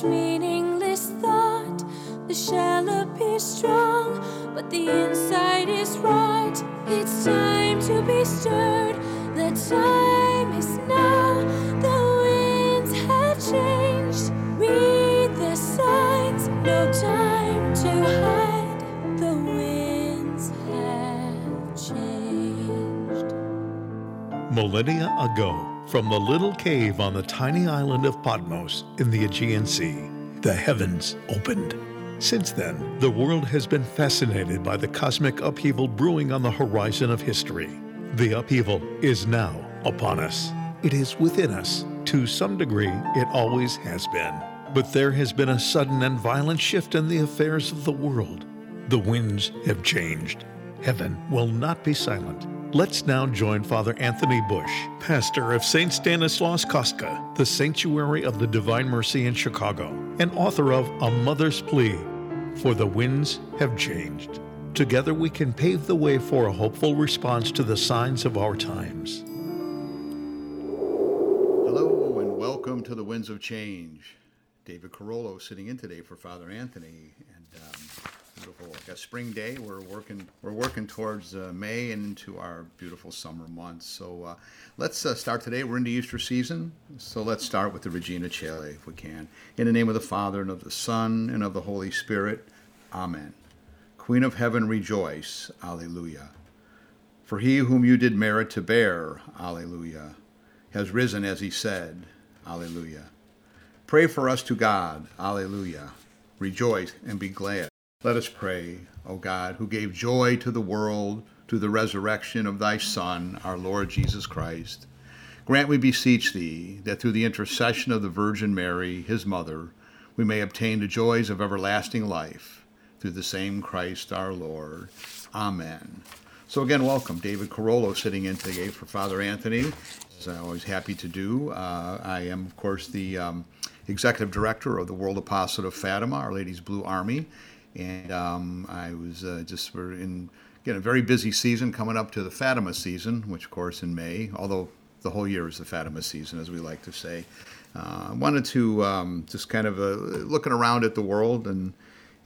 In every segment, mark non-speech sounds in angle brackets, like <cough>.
each meaningless thought. The shell appears strong, but the inside is. It's time to be stirred. The time is now. The winds have changed. Read the signs. No time to hide. The winds have changed. Millennia ago, from the little cave on the tiny island of Patmos in the Aegean Sea, the heavens opened. Since then, the world has been fascinated by the cosmic upheaval brewing on the horizon of history. The upheaval is now upon us. It is within us. To some degree, it always has been. But there has been a sudden and violent shift in the affairs of the world. The winds have changed. Heaven will not be silent. Let's now join Father Anthony Bus, pastor of St. Stanislaus Kostka, the Sanctuary of the Divine Mercy in Chicago, and author of A Mother's Plea, For the Winds Have Changed. Together we can pave the way for a hopeful response to the signs of our times. Hello and welcome to the Winds of Change. David Carollo sitting in today for Father Anthony, and um, beautiful a spring day. We're working we're working towards uh, May and into our beautiful summer months. So uh, let's uh, start today. We're into Easter season, so let's start with the Regina Caeli if we can. In the name of the Father and of the Son and of the Holy Spirit, Amen. Queen of Heaven, rejoice, Alleluia. For he whom you did merit to bear, Alleluia has risen as he said. Alleluia. Pray for us to God. Alleluia. Rejoice and be glad. Let us pray, O God, who gave joy to the world through the resurrection of thy Son, our Lord Jesus Christ. Grant, we beseech thee, that through the intercession of the Virgin Mary, his mother, we may obtain the joys of everlasting life. Through the same Christ our Lord. Amen. So again, welcome. David Carollo sitting in today for Father Anthony. As I'm always happy to do. Uh, I am, of course, the um, executive director of the World Apostolate of Fatima, Our Lady's Blue Army, and um, I was uh, just we're in again a very busy season coming up to the Fatima season, which of course in May, although the whole year is the Fatima season, as we like to say. Uh, I wanted to um, just kind of uh, looking around at the world and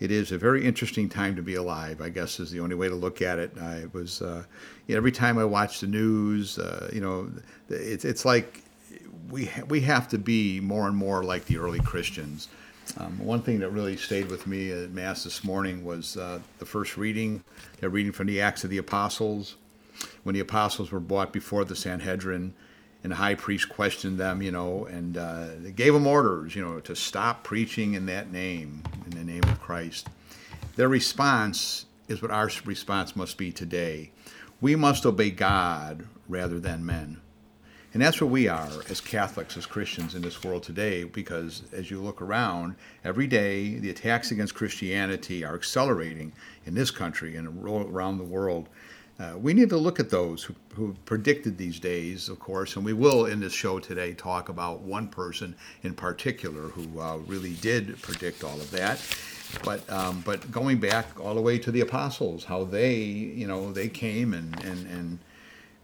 it is a very interesting time to be alive. I guess is the only way to look at it. I was uh, every time I watch the news, uh, you know, it's it's like we ha- we have to be more and more like the early Christians. Um, one thing that really stayed with me at Mass this morning was uh, the first reading, a reading from the Acts of the Apostles, when the apostles were brought before the Sanhedrin, and the high priest questioned them, you know, and uh, gave them orders, you know, to stop preaching in that name, in the name of Christ. Their response is what our response must be today. We must obey God rather than men. And that's where we are as Catholics, as Christians in this world today, because as you look around, every day the attacks against Christianity are accelerating in this country and around the world. Uh, we need to look at those who, who predicted these days, of course, and we will in this show today talk about one person in particular who uh, really did predict all of that. But um, but going back all the way to the apostles, how they you know they came and and and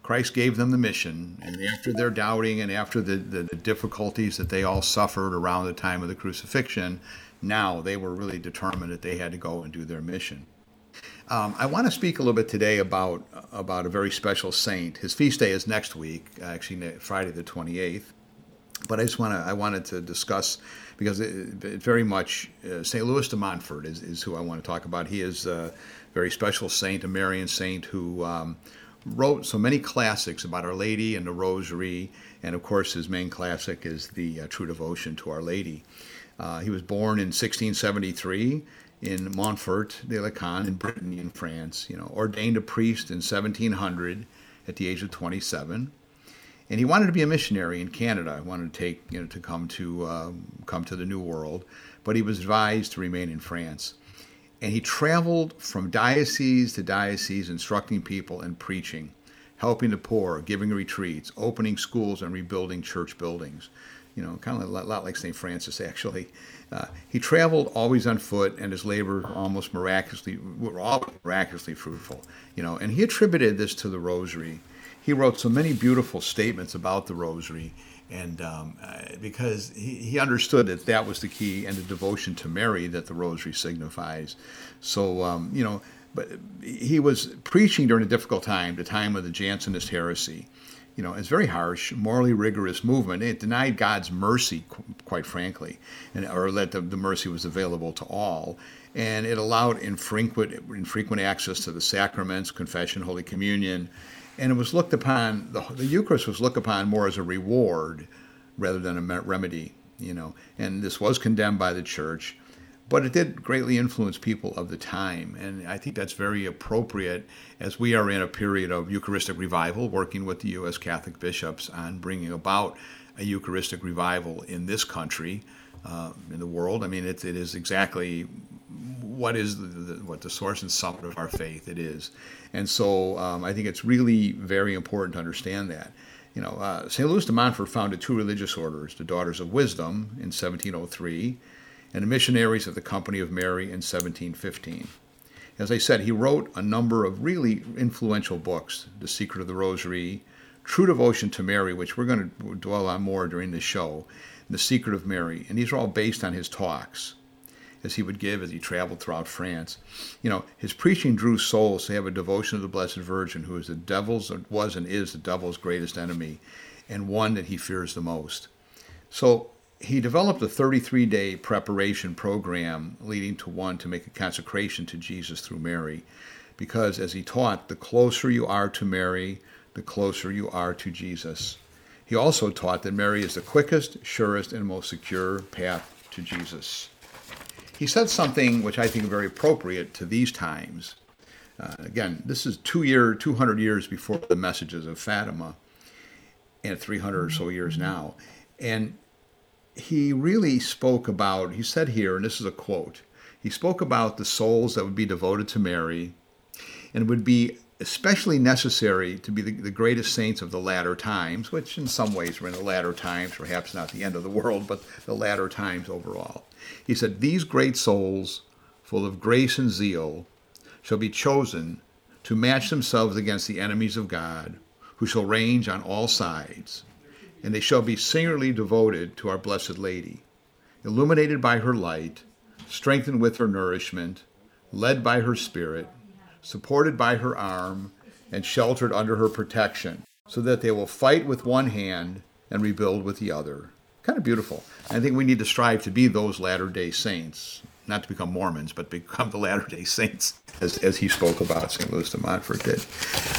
Christ gave them the mission, and after their doubting and after the, the, the, difficulties that they all suffered around the time of the crucifixion, now they were really determined that they had to go and do their mission. Um, I want to speak a little bit today about about a very special saint. His feast day is next week, actually Friday the 28th. But I just want to I wanted to discuss because it, it very much uh, St. Louis de Montfort is, is who I want to talk about. He is a very special saint, a Marian saint who um, wrote so many classics about Our Lady and the Rosary, and of course his main classic is the uh, True Devotion to Our Lady. Uh, he was born in 1673 in Montfort de Lacan in Brittany in France. You know, ordained a priest in 1700 at the age of 27, and he wanted to be a missionary in Canada. He wanted to take you know to come to um, come to the New World, but he was advised to remain in France and he traveled from diocese to diocese, instructing people and preaching, helping the poor, giving retreats, opening schools, and rebuilding church buildings. You know, kind of a lot like St. Francis, <laughs> actually. Uh, he traveled always on foot, and his labor almost miraculously were all miraculously fruitful. You know, and he attributed this to the Rosary. He wrote so many beautiful statements about the Rosary, and um, uh, because he, he understood that that was the key and the devotion to Mary that the rosary signifies. So, um, you know, but he was preaching during a difficult time, the time of the Jansenist heresy. You know, it's very harsh, morally rigorous movement. It denied God's mercy, quite frankly, and or that the, the mercy was available to all and it allowed infrequent, infrequent access to the sacraments, confession, Holy Communion, and it was looked upon, the, the Eucharist was looked upon more as a reward rather than a remedy, you know, and this was condemned by the church, but it did greatly influence people of the time, and I think that's very appropriate as we are in a period of Eucharistic revival, working with the U.S. Catholic bishops on bringing about a Eucharistic revival in this country, uh, in the world. I mean, it, it is exactly what is the, the, what the source and summit of our faith it is. And so um, i think it's really very important to understand that. You know uh, st louis de montfort founded two religious orders the daughters of wisdom in 1703 and the missionaries of the company of mary in 1715 as i said he wrote a number of really influential books the secret of the rosary true devotion to mary which we're going to dwell on more during the show the secret of mary and these are all based on his talks as he would give as he traveled throughout France. You know, his preaching drew souls to have a devotion to the Blessed Virgin, who is the devil's was and is the devil's greatest enemy, and one that he fears the most. So he developed a 33 day preparation program leading to one to make a consecration to Jesus through Mary. Because as he taught, the closer you are to Mary, the closer you are to Jesus. He also taught that Mary is the quickest, surest, and most secure path to Jesus he said something which I think very appropriate to these times. Uh, again, this is two year, 200 years before the messages of Fatima, and 300 or so years now. And he really spoke about, he said here, and this is a quote, he spoke about the souls that would be devoted to Mary and would be especially necessary to be the, the, greatest saints of the latter times, which in some ways we're in the latter times, perhaps not the end of the world, but the latter times overall. He said, These great souls, full of grace and zeal, shall be chosen to match themselves against the enemies of God, who shall range on all sides, and they shall be singularly devoted to our Blessed Lady, illuminated by her light, strengthened with her nourishment, led by her Spirit supported by her arm, and sheltered under her protection, so that they will fight with one hand and rebuild with the other. Kind of beautiful. I think we need to strive to be those latter day saints, not to become Mormons, but become the latter day saints, as, as he spoke about, St. Louis de Montfort did.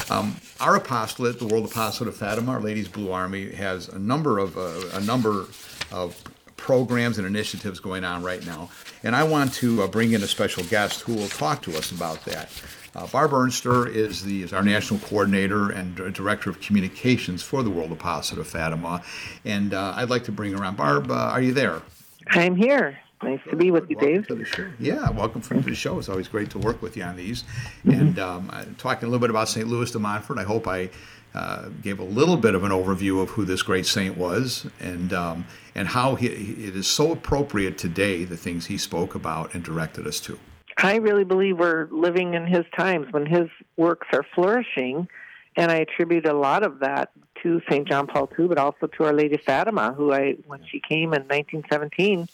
Um, our apostolate, the World Apostolate of Fatima, Our Lady's Blue Army, has a number of uh, a number of programs and initiatives going on right now, and I want to uh, bring in a special guest who will talk to us about that. Uh, Barb Ernster is, the, is our national coordinator and director of communications for the World Apostolate of Fatima. And uh, I'd like to bring her on. Barb, uh, are you there? I'm here. Nice to be with you, welcome Dave. To the show. Yeah, welcome to the show. It's always great to work with you on these. Mm-hmm. And um, talking a little bit about St. Louis de Montfort, I hope I uh, gave a little bit of an overview of who this great saint was and um, and how he, it is so appropriate today the things he spoke about and directed us to. I really believe we're living in his times when his works are flourishing, and I attribute a lot of that to St. John Paul II, but also to Our Lady Fatima, who I, when she came in 1917,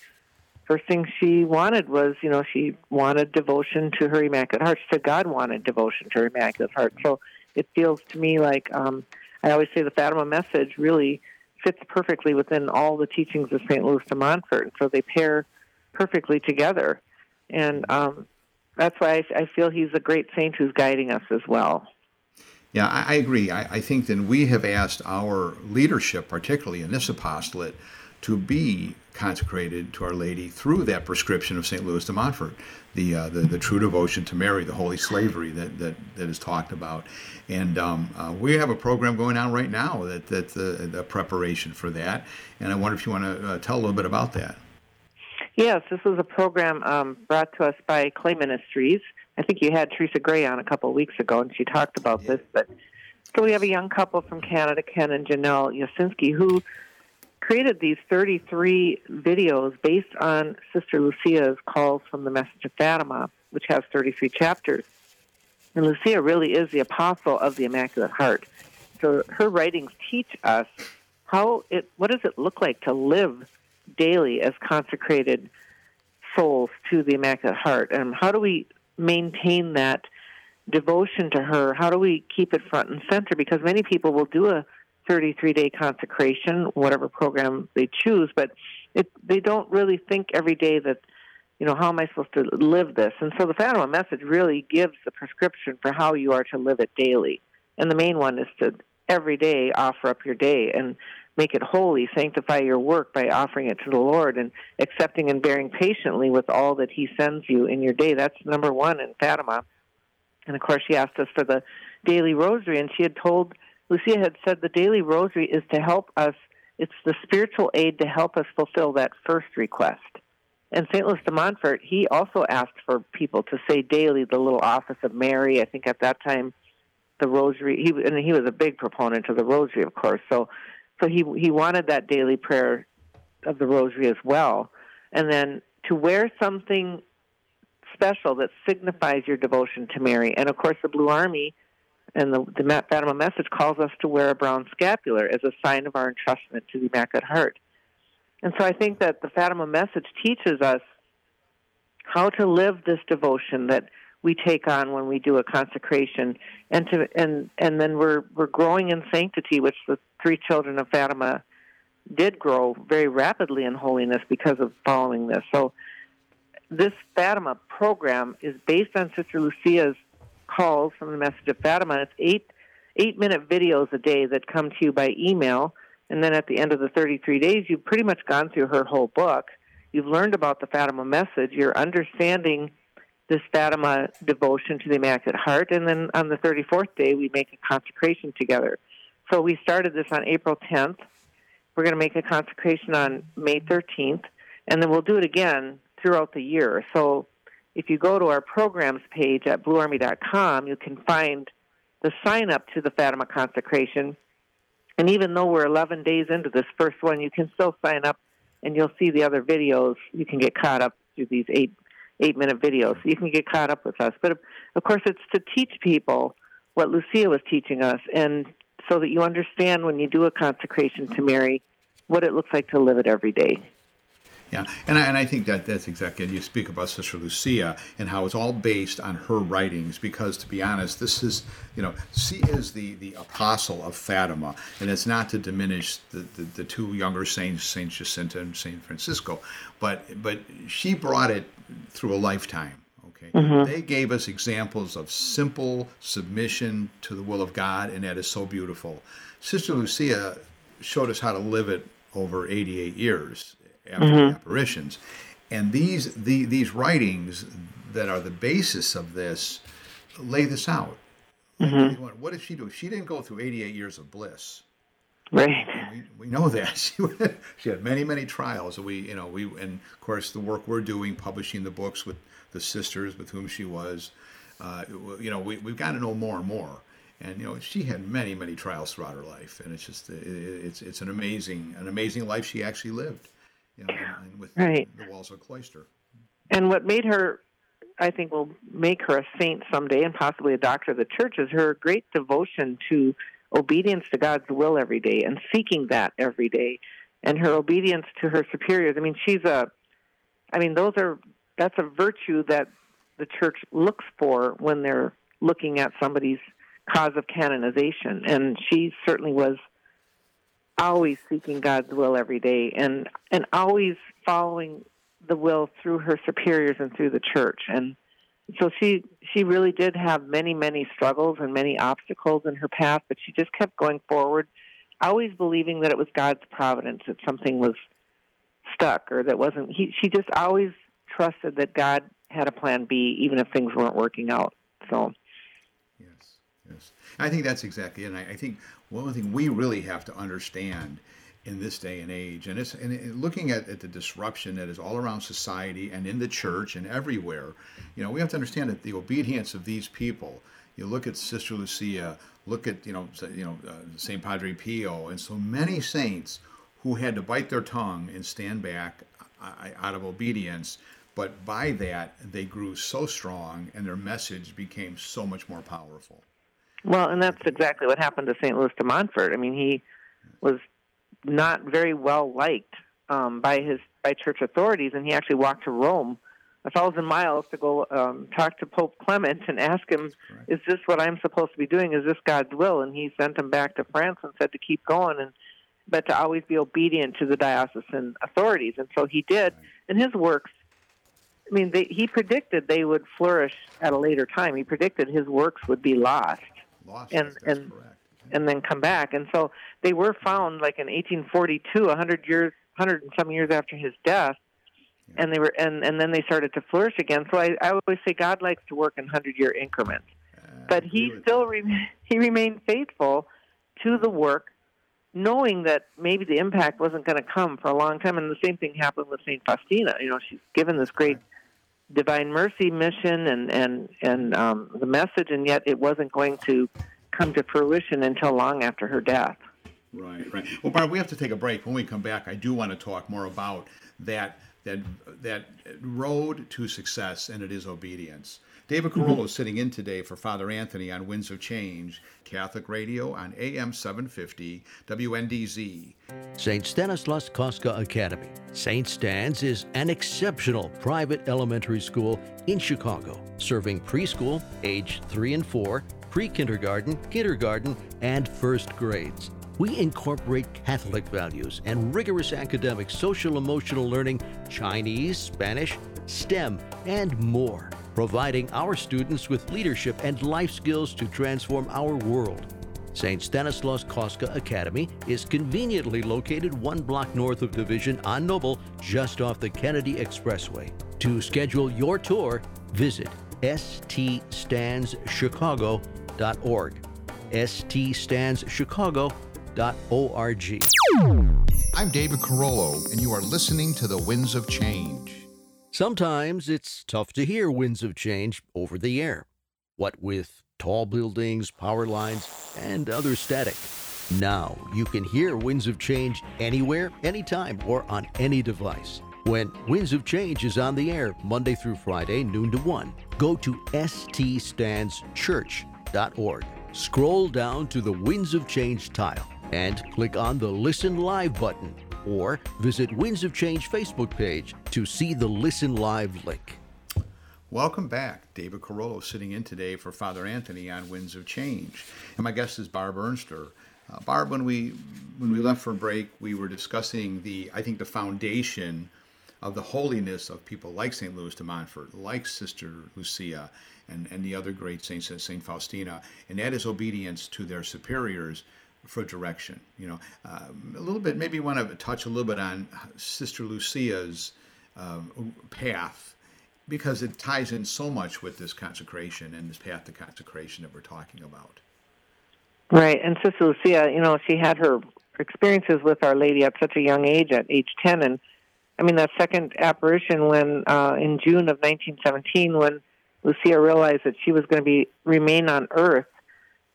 first thing she wanted was, you know, she wanted devotion to her Immaculate Heart. She said God wanted devotion to her Immaculate Heart. So it feels to me like um, I always say the Fatima message really fits perfectly within all the teachings of St. Louis de Montfort. So they pair perfectly together and um, that's why I, I, feel he's a great saint who's guiding us as well. Yeah, I, I agree. I, I, think then we have asked our leadership, particularly in this apostolate, to be consecrated to Our Lady through that prescription of St. Louis de Montfort, the, uh, the, the true devotion to Mary, the holy slavery that, that, that is talked about. And um, uh, we have a program going on right now that, that the, the preparation for that. And I wonder if you want to uh, tell a little bit about that. Yes, this was a program um, brought to us by Clay Ministries. I think you had Teresa Gray on a couple of weeks ago, and she talked about yeah. this. But so we have a young couple from Canada, Ken and Janelle Yasinski, who created these 33 videos based on Sister Lucia's calls from the Message of Fatima, which has 33 chapters. And Lucia really is the apostle of the Immaculate Heart. So her writings teach us how it what does it look like to live daily as consecrated souls to the Immaculate Heart, and how do we maintain that devotion to her? How do we keep it front and center? Because many people will do a 33 day consecration, whatever program they choose, but it, they don't really think every day that, you know, how am I supposed to live this? And so the Fatima message really gives the prescription for how you are to live it daily. And the main one is to every day offer up your day and make it holy, sanctify your work by offering it to the Lord and accepting and bearing patiently with all that He sends you in your day. That's number one in Fatima. And of course, she asked us for the daily rosary, and she had told, Lucia had said the daily rosary is to help us, it's the spiritual aid to help us fulfill that first request. And St. Louis de Montfort, he also asked for people to say daily the little office of Mary. I think at that time, the rosary, he, and he was a big proponent of the rosary, of course. So so he he wanted that daily prayer of the rosary as well, and then to wear something special that signifies your devotion to Mary. And of course, the Blue Army and the, the Fatima message calls us to wear a brown scapular as a sign of our entrustment to the Immaculate Heart. And so I think that the Fatima message teaches us how to live this devotion that we take on when we do a consecration and to and and then we're we're growing in sanctity which the three children of Fatima did grow very rapidly in holiness because of following this. So this Fatima program is based on Sister Lucia's calls from the message of Fatima. It's eight eight minute videos a day that come to you by email. And then at the end of the 33 days you've pretty much gone through her whole book. You've learned about the Fatima message. You're understanding this Fatima devotion to the Immaculate Heart, and then on the 34th day, we make a consecration together. So we started this on April 10th. We're going to make a consecration on May 13th, and then we'll do it again throughout the year. So if you go to our programs page at bluearmy.com, you can find the sign up to the Fatima consecration. And even though we're 11 days into this first one, you can still sign up and you'll see the other videos. You can get caught up through these eight eight minute videos. You can get caught up with us. But of course, it's to teach people what Lucia was teaching us, and so that you understand when you do a consecration to Mary, what it looks like to live it every day. Yeah, and I, and I think that that's exactly And you speak about Sister Lucia and how it's all based on her writings because to be honest, this is you know she is the the apostle of Fatima, and it's not to diminish the, the, the two younger saints, Saint Jacinta and Saint Francisco, but but she brought it through a lifetime. Okay, mm-hmm. they gave us examples of simple submission to the will of God, and that is so beautiful. Sister Lucia showed us how to live it over 88 years after mm-hmm. the apparitions. And these the, these writings that are the basis of this lay this out. Mm-hmm. What did she do? She didn't go through 88 years of bliss. Right. We, we know that <laughs> she, she had many many trials. We you know we and of course the work we're doing, publishing the books with the sisters with whom she was. Uh, you know we we've got to know more and more. And you know she had many many trials throughout her life, and it's just it, it's it's an amazing an amazing life she actually lived you know, and, with right. the walls of cloister. And what made her, I think, will make her a saint someday, and possibly a doctor of the church, is her great devotion to obedience to God's will every day and seeking that every day, and her obedience to her superiors. I mean, she's a, I mean, those are that's a virtue that the church looks for when they're looking at somebody's cause of canonization, and she certainly was always seeking God's will every day and and always following the will through her superiors and through the church. And so she she really did have many many struggles and many obstacles in her path but she just kept going forward always believing that it was God's providence that something was stuck or that wasn't he she just always trusted that God had a plan B even if things weren't working out so yes yes I think that's exactly it and I, I think one thing we really have to understand in this day and age, and it's and looking at, at the disruption that is all around society and in the church and everywhere, you know, we have to understand that the obedience of these people. You look at Sister Lucia, look at you know you know uh, Saint Padre Pio, and so many saints who had to bite their tongue and stand back out of obedience. But by that, they grew so strong, and their message became so much more powerful. Well, and that's exactly what happened to St. Louis de Montfort. I mean, he was not very well liked um, by his by church authorities, and he actually walked to Rome a thousand miles to go um, talk to Pope Clement and ask him, "Is this what I'm supposed to be doing? Is this God's will?" And he sent him back to France and said to keep going and but to always be obedient to the diocesan authorities. And so he did. And his works, I mean, they, he predicted they would flourish at a later time. He predicted his works would be lost, Lost. and and correct. and then come back. And so they were found like in 1842, 100 years, 100 and some years after his death. And they were, and, and then they started to flourish again. So I, I always say God likes to work in hundred-year increments but he still re- <laughs> he remained faithful to the work, knowing that maybe the impact wasn't going to come for a long time. And the same thing happened with Saint Faustina. You know, she's given this great divine mercy mission and and and um, the message, and yet it wasn't going to come to fruition until long after her death. Right, right. Well, Barb, we have to take a break. When we come back, I do want to talk more about that that that road to success, and it is obedience. David mm-hmm. Carollo is sitting in today for Father Anthony on Winds of Change, Catholic Radio on AM 750 WNDZ. St. Stanislaus Kostka Academy. St. Stan's is an exceptional private elementary school in Chicago, serving preschool, age 3 and 4, pre kindergarten, kindergarten, and first grades. We incorporate Catholic values and rigorous academic social emotional learning, Chinese, Spanish, STEM, and more, providing our students with leadership and life skills to transform our world. St. Stanislaus Kostka Academy is conveniently located one block north of Division on Noble, just off the Kennedy Expressway. To schedule your tour, visit ststanschicago.org. ststanschicago.org. I'm David Carollo, and you are listening to the Winds of Change. Sometimes it's tough to hear winds of change over the air. What with tall buildings, power lines, and other static. Now you can hear Winds of Change anywhere, anytime, or on any device. When Winds of Change is on the air Monday through Friday, noon to 1, go to ststanschurch.org. Scroll down to the Winds of Change tile and click on the Listen Live button or visit Winds of Change Facebook page to see the Listen Live link. Welcome back. David Carollo sitting in today for Father Anthony on Winds of Change. And my guest is Barb Ernster. Uh, Barb, when we when we left for break, we were discussing the I think the foundation of the holiness of people like St. Louis de Montfort, like Sister Lucia, and, and the other great saints, St. Faustina, and that is obedience to their superiors for direction. You know, um, a little bit, maybe you want to touch a little bit on Sister Lucia's um, path because it ties in so much with this consecration and this path to consecration that we're talking about. Right, and Sister Lucia, you know, she had her experiences with Our Lady at such a young age, at age ten, and I mean that second apparition when uh, in June of 1917, when Lucia realized that she was going to be remain on Earth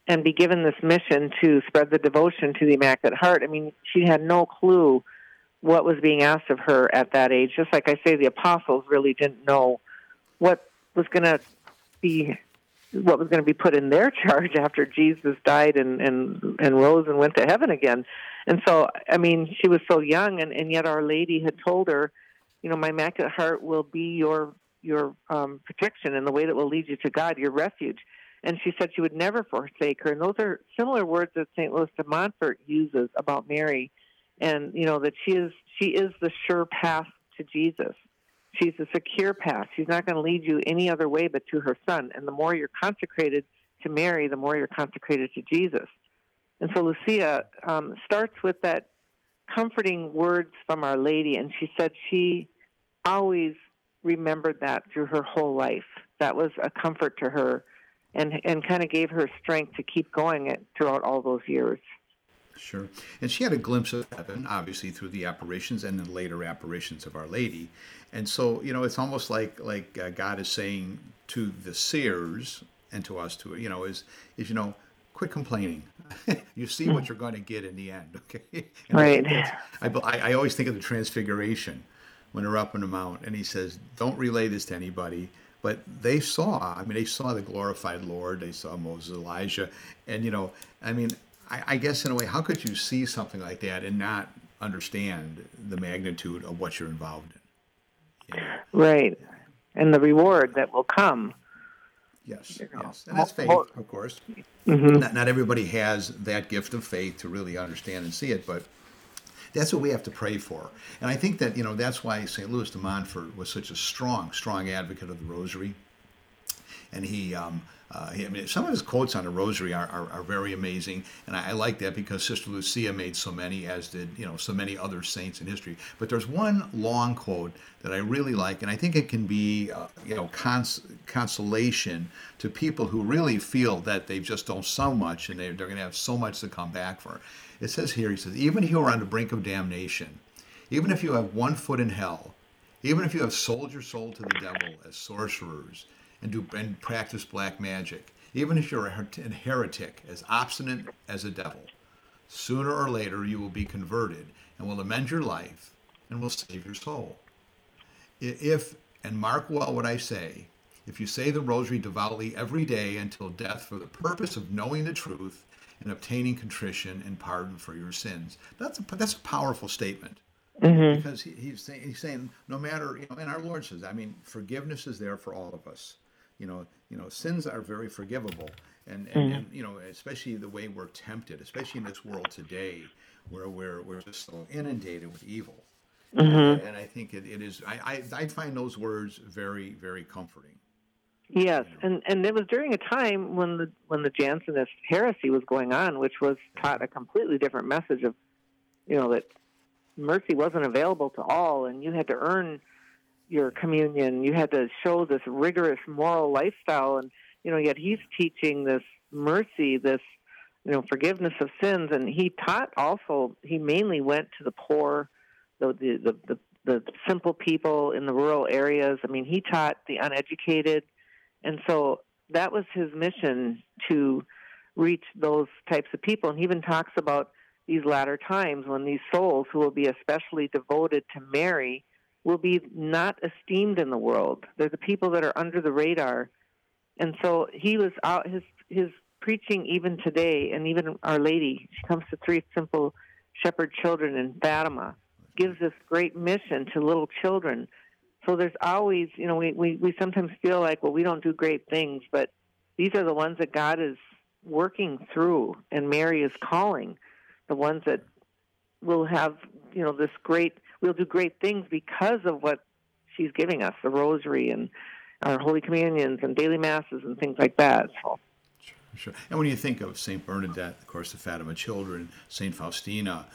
and be given this mission to spread the devotion to the Immaculate Heart. I mean, she had no clue what was being asked of her at that age. Just like I say, the apostles really didn't know what was going to be what was going to be put in their <laughs> charge after Jesus died and and and rose and went to heaven again. And so, I mean, she was so young, and and yet Our Lady had told her, you know, my Immaculate Heart will be your your um, protection and the way that will lead you to God, your refuge. And she said she would never forsake her. And those are similar words that St. Louis de Montfort uses about Mary, and you know that she is she is the sure path to Jesus. She's a secure path. She's not going to lead you any other way but to her Son. And the more you're consecrated to Mary, the more you're consecrated to Jesus. And so Lucia um, starts with that comforting words from Our Lady, and she said she always remembered that through her whole life. That was a comfort to her, and and kind of gave her strength to keep going it throughout all those years. Sure. And she had a glimpse of heaven, obviously, through the apparitions and then later apparitions of Our Lady. And so, you know, it's almost like like uh, God is saying to the seers and to us, to you know, is is you know, quit complaining. <laughs> you see what you're going to get in the end. <laughs> Okay. And Right. I, I, I always think of the Transfiguration when they're up on the mount, and he says, "Don't relay this to anybody." But they saw. I mean, they saw the glorified Lord. They saw Moses, Elijah, and you know, I mean, I, I guess in a way, how could you see something like that and not understand the magnitude of what you're involved in. You know? Right. And the reward that will come. Yes, yes, and that's faith, of course. Mm-hmm. Not, not everybody has that gift of faith to really understand and see it, but that's what we have to pray for. And I think that you know that's why St. Louis de Montfort was such a strong, strong advocate of the Rosary, and he. Um, uh, I mean, some of his quotes on the Rosary are, are, are very amazing, and I, I, like that because Sister Lucia made so many, as did you know so many other saints in history. But there's one long quote that I really like, and I think it can be uh, you know cons- consolation to people who really feel that they've just done so much and they're, they're going to have so much to come back for. It says here, he says, even if you are on the brink of damnation, even if you have one foot in hell, even if you have sold your soul to the devil as sorcerers and do and practice black magic, even if you're a heretic as obstinate as a devil, sooner or later you will be converted and will amend your life and will save your soul. If, and mark well what I say, if you say the rosary devoutly every day until death for the purpose of knowing the truth and obtaining contrition and pardon for your sins, that's a, that's a powerful statement. Mm-hmm. Because he, he's, saying, he's saying, no matter, you know, and our Lord says, I mean, forgiveness is there for all of us you know, you know, sins are very forgivable, and and, mm-hmm. and, you know, especially the way we're tempted, especially in this world today, where we're we're just so inundated with evil. Mm-hmm. And I think it, it is. I, I I find those words very very comforting. Yes, and and it was during a time when the when the Jansenist heresy was going on, which was taught a completely different message of, you know, that mercy wasn't available to all, and you had to earn your communion. You had to show this rigorous moral lifestyle, and you know, yet he's teaching this mercy, this you know, forgiveness of sins, and he taught also. He mainly went to the poor, the the the, the, the simple people in the rural areas. I mean, he taught the uneducated, and so that was his mission to reach those types of people. And he even talks about these latter times when these souls who will be especially devoted to Mary will be not esteemed in the world. They're the people that are under the radar. And so he was out his his preaching even today and even Our Lady, she comes to three simple shepherd children in Fatima, gives this great mission to little children. So there's always, you know, we, we, we sometimes feel like, well, we don't do great things, but these are the ones that God is working through and Mary is calling, the ones that will have, you know, this great we'll do great things because of what she's giving us the rosary and our holy communions and daily masses and things like that so sure, sure. and when you think of saint bernadette of course the fatima children saint faustina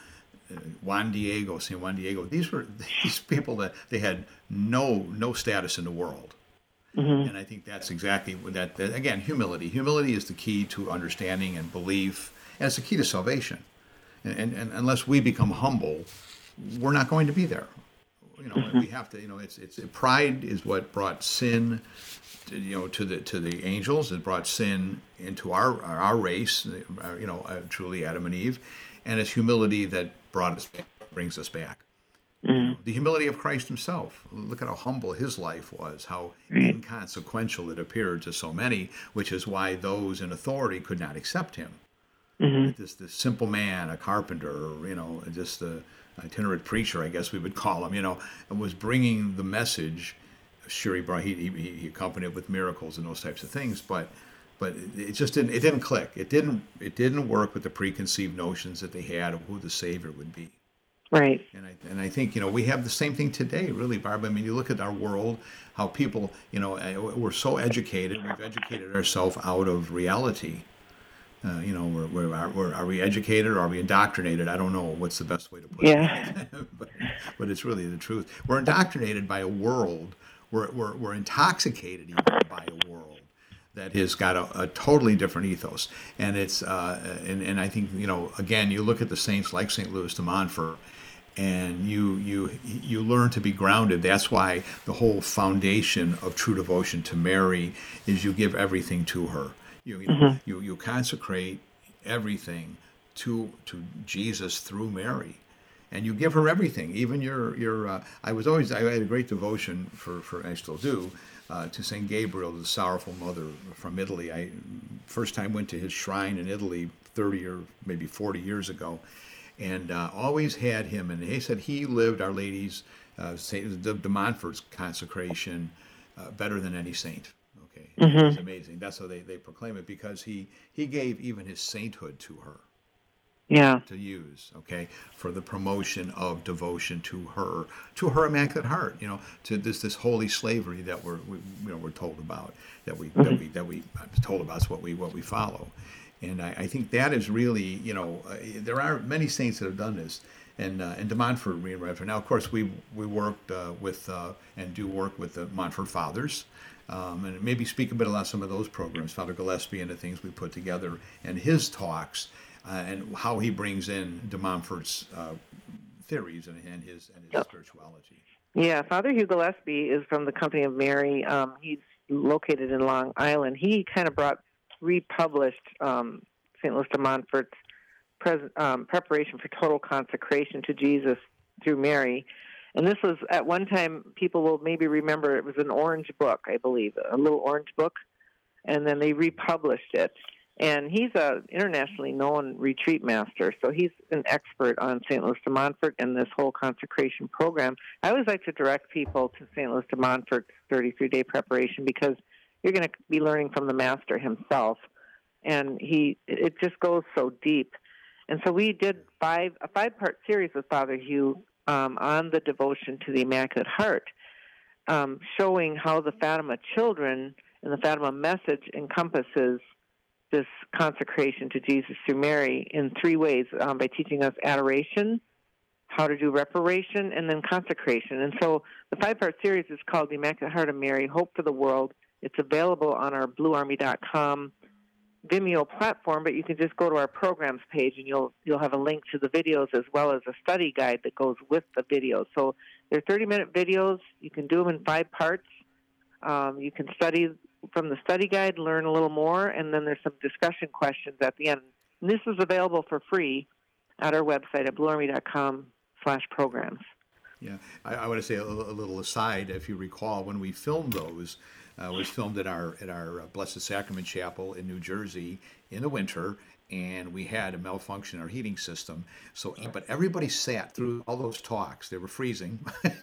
Juan Diego, Saint Juan Diego. These were <laughs> these people that they had no no status in the world, mm-hmm. and I think that's exactly what that, that. Again, humility. Humility is the key to understanding and belief, and it's the key to salvation. And, and, and unless we become humble, we're not going to be there. You know, mm-hmm. we have to. You know, it's it's pride is what brought sin. To, you know, to the to the angels, it brought sin into our our race. Uh, you know, uh, truly Adam and Eve, and it's humility that brought us back, brings us back. Mm-hmm. The humility of Christ Himself. Look at how humble His life was, how inconsequential it appeared to so many, which is why those in authority could not accept Him. Mm-hmm. This this simple man, a carpenter, you know, just the itinerant preacher, I guess we would call him, you know, was bringing the message. Sure, he brought he, he, he accompanied it with miracles and those types of things, but but it just didn't it didn't click. It didn't it didn't work with the preconceived notions that they had of who the Savior would be. Right. And I and I think you know we have the same thing today, really, Barb. I mean, you look at our world, how people, you know, we're so educated. We've educated ourselves out of reality uh, you know, we're, we're, are, we're, are we educated or are we indoctrinated? I don't know what's the best way to put yeah. it. <laughs> but, but it's really the truth. We're indoctrinated by a world, we're, we're, we're intoxicated even by a world that has got a, a totally different ethos. And it's, uh, and, and I think, you know, again, you look at the saints like St. Louis de Montfort, and you you you learn to be grounded that's why the whole foundation of true devotion to mary is you give everything to her you, you, mm-hmm. you, you consecrate everything to to Jesus through Mary, and you give her everything, even your your. Uh, I was always I had a great devotion for for I still do. Uh, to Saint Gabriel, the sorrowful mother from Italy. I first time went to his shrine in Italy 30 or maybe 40 years ago, and uh, always had him. And he said he lived Our Lady's, uh, Saint, the, the Montfort's consecration uh, better than any saint. Okay, Mm-hmm. it's amazing. That's how they, they proclaim it because he he gave even his sainthood to her Yeah. to use, okay, for the promotion of devotion to her, to her immaculate heart, you know, to this this holy slavery that we're we, you know we're told about, that we that we that we told about is what we what we follow, and I, I think that is really you know uh, there are many saints that have done this. And, uh, and de Montfort, we Now, of course, we we worked uh, with uh, and do work with the Montfort Fathers, um, and maybe speak a bit about some of those programs, Father Gillespie and the things we put together, and his talks, uh, and how he brings in de Montfort's uh, theories and, and his and his Yep. spirituality. Yeah, Father Hugh Gillespie is from the Company of Mary. Um, he's located in Long Island. He kind of brought republished um, St. Louis de Montfort's pres- um, preparation for total consecration to Jesus through Mary. And this was at one time, people will maybe remember it was an orange book, I believe, a little orange book, and then they republished it. And he's a internationally known retreat master, so he's an expert on St. Louis de Montfort and this whole consecration program. I always like to direct people to St. Louis de Montfort's 33 day preparation because you're going to be learning from the master himself, and he it just goes so deep. And so we did five a five part series with Father Hugh um, on the devotion to the Immaculate Heart, um, showing how the Fatima children and the Fatima message encompasses this consecration to Jesus through Mary in three ways um, by teaching us adoration, how to do reparation, and then consecration. And so the five part series is called The Immaculate Heart of Mary Hope for the World. It's available on our bluearmy.com Vimeo platform, but you can just go to our programs page and you'll you'll have a link to the videos as well as a study guide that goes with the videos. So they're 30 minute videos. You can do them in five parts. Um, you can study from the study guide, learn a little more, and then there's some discussion questions at the end. And this is available for free at our website at bluearmy.com slash programs. Yeah, I, I want to say a, little- a little aside. If you recall, when we filmed those, uh, was filmed at our at our uh, Blessed Sacrament Chapel in New Jersey in the winter, and we had a malfunction in our heating system. So, but everybody sat through all those talks. They were freezing. <laughs>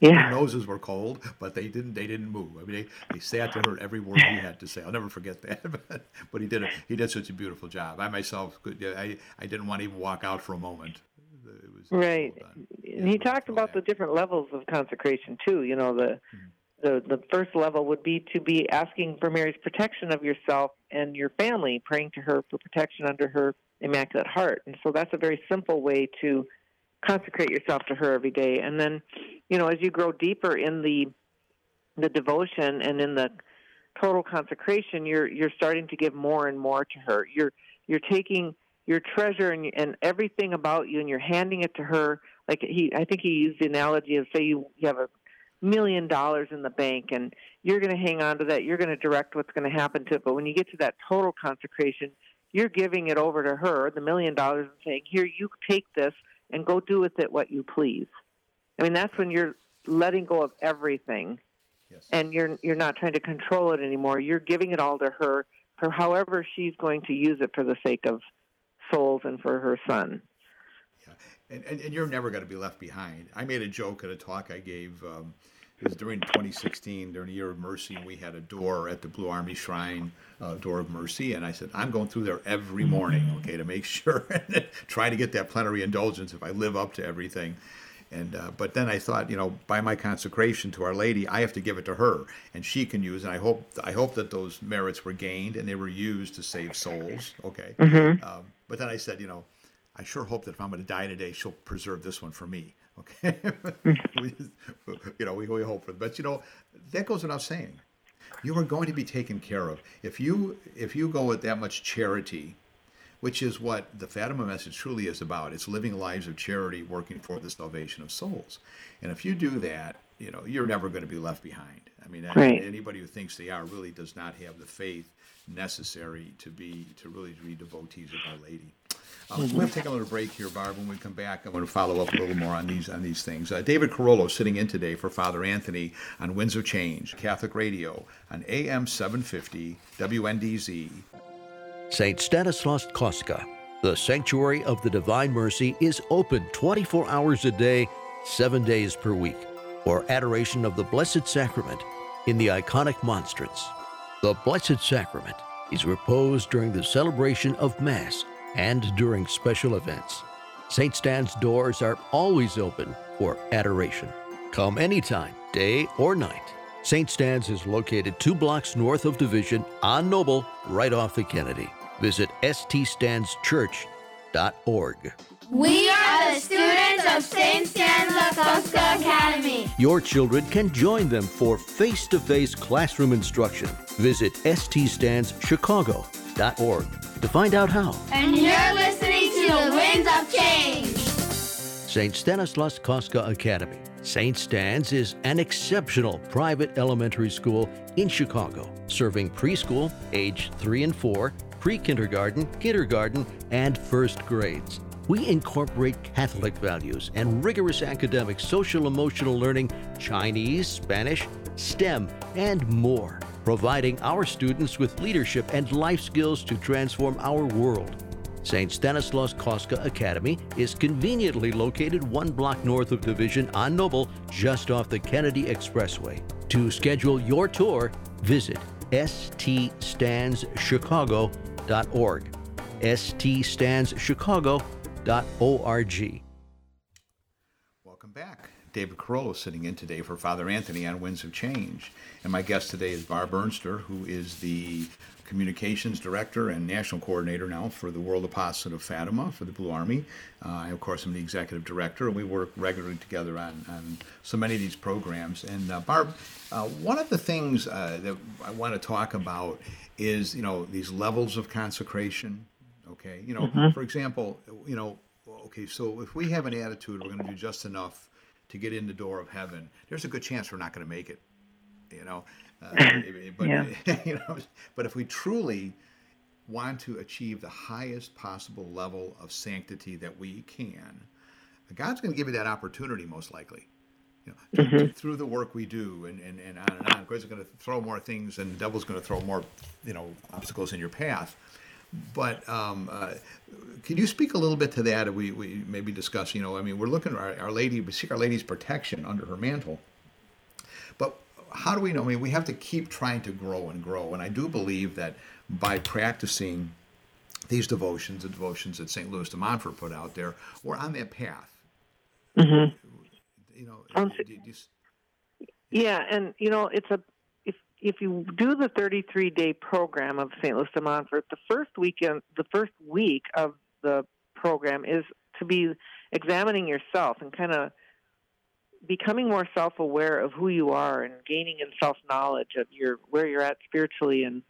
Yeah. Their noses were cold, but they didn't. They didn't move. I mean, they, they sat to heard every word he had to say. I'll never forget that. <laughs> but, but he did a, he did such a beautiful job. I myself, could, I I didn't want to even walk out for a moment. It was Right. done. And he talked about the different levels of consecration too. You know, the hmm. The the first level would be to be asking for Mary's protection of yourself and your family, praying to her for protection under her immaculate heart. And so that's a very simple way to consecrate yourself to her every day. And then, you know, as you grow deeper in the the devotion and in the total consecration, you're you're starting to give more and more to her. You're you're taking your treasure and, and everything about you, and you're handing it to her. Like he, I think he used the analogy of say you, you have a million dollars in the bank, and you're going to hang on to that. You're going to direct what's going to happen to it. But when you get to that total consecration, you're giving it over to her, the million dollars, and saying, "Here, you take this and go do with it what you please." I mean, that's when you're letting go of everything Yes. and you're you're not trying to control it anymore. You're giving it all to her for however she's going to use it for the sake of souls and for her son. And, and, and you're never going to be left behind. I made a joke at a talk I gave. Um, it was during 2016, during the Year of Mercy, and we had a door at the Blue Army Shrine, uh, Door of Mercy. And I said, I'm going through there every morning, okay, to make <laughs> sure, and <laughs> try to get that plenary indulgence if I live up to everything. And uh, but then I thought, you know, by my consecration to Our Lady, I have to give it to her, and she can use. And I hope I hope that those merits were gained and they were used to save souls. Okay. Um, but then I said, you know, I sure hope that if I'm going to die today, she'll preserve this one for me. Okay. <laughs> we, you know, we, we hope for it. But you know, that goes without saying. You are going to be taken care of if you if you go with that much charity which is what the Fatima message truly is about. It's living lives of charity, working for the salvation of souls. And if you do that, you know, you're never going to be left behind. I mean, Right. anybody who thinks they are really does not have the faith necessary to be to really be devotees of Our Lady. Uh, We're going to take a little break here, Barb. When we come back, I'm going to follow up a little more on these on these things. Uh, David Carollo sitting in today for Father Anthony on Winds of Change, Catholic Radio, on AM 750 WNDZ. St. Stanislaus Kostka, The Sanctuary of the Divine Mercy is open 24 hours a day, seven days per week, for adoration of the Blessed Sacrament in the iconic monstrance. The Blessed Sacrament is reposed during the celebration of Mass and during special events. St. Stan's doors are always open for adoration. Come anytime, day or night. St. Stan's is located two blocks north of Division on Noble, right off the Kennedy. Visit ststanschurch.org. We are the students of St. Stanislaus Kostka Academy. Your children can join them for face to face classroom instruction. Visit ststanschicago.org to find out how. And you're listening to the Winds of Change. St. Stanislaus Kostka Academy. St. Stan's is an exceptional private elementary school in Chicago, serving preschool, age 3 and 4, pre kindergarten, kindergarten, and first grades. We incorporate Catholic values and rigorous academic social emotional learning, Chinese, Spanish, STEM, and more, providing our students with leadership and life skills to transform our world. St. Stanislaus Kostka Academy is conveniently located one block north of Division on Noble, just off the Kennedy Expressway. To schedule your tour, visit ststanschicago.org. ststanschicago.org. David Carollo sitting in today for Father Anthony on Winds of Change. And my guest today is Barb Ernster, who is the communications director and national coordinator now for the World Apostolate of Fatima for the Blue Army. Uh, of course, I'm the executive director, and we work regularly together on, on so many of these programs. And uh, Barb, uh, one of the things uh, that I want to talk about is, you know, these levels of consecration. Okay, you know, mm-hmm. for example, you know, okay, so if we have an attitude, we're going to do just enough to get in the door of heaven. There's a good chance we're not going to make it. You know, uh, <laughs> but yeah. <laughs> you know, but if we truly want to achieve the highest possible level of sanctity that we can, God's going to give you that opportunity most likely. You know, mm-hmm. through the work we do and, and, and on and on. Course, going to throw more things, and the devil's going to throw more, you know, obstacles in your path. But um, uh, can you speak a little bit to that? We, we maybe discuss, you know, I mean, we're looking at our, our Lady, we seek Our Lady's protection under her mantle. But how do we know? I mean, we have to keep trying to grow and grow. And I do believe that by practicing these devotions, the devotions that St. Louis de Montfort put out there, we're on that path. Mm-hmm. You know, um, you, you, yeah, and you know, it's a if you do the 33 day program of St. Louis de Montfort, the first weekend, the first week of the program is to be examining yourself and kind of becoming more self-aware of who you are and gaining in self-knowledge of your where you're at spiritually and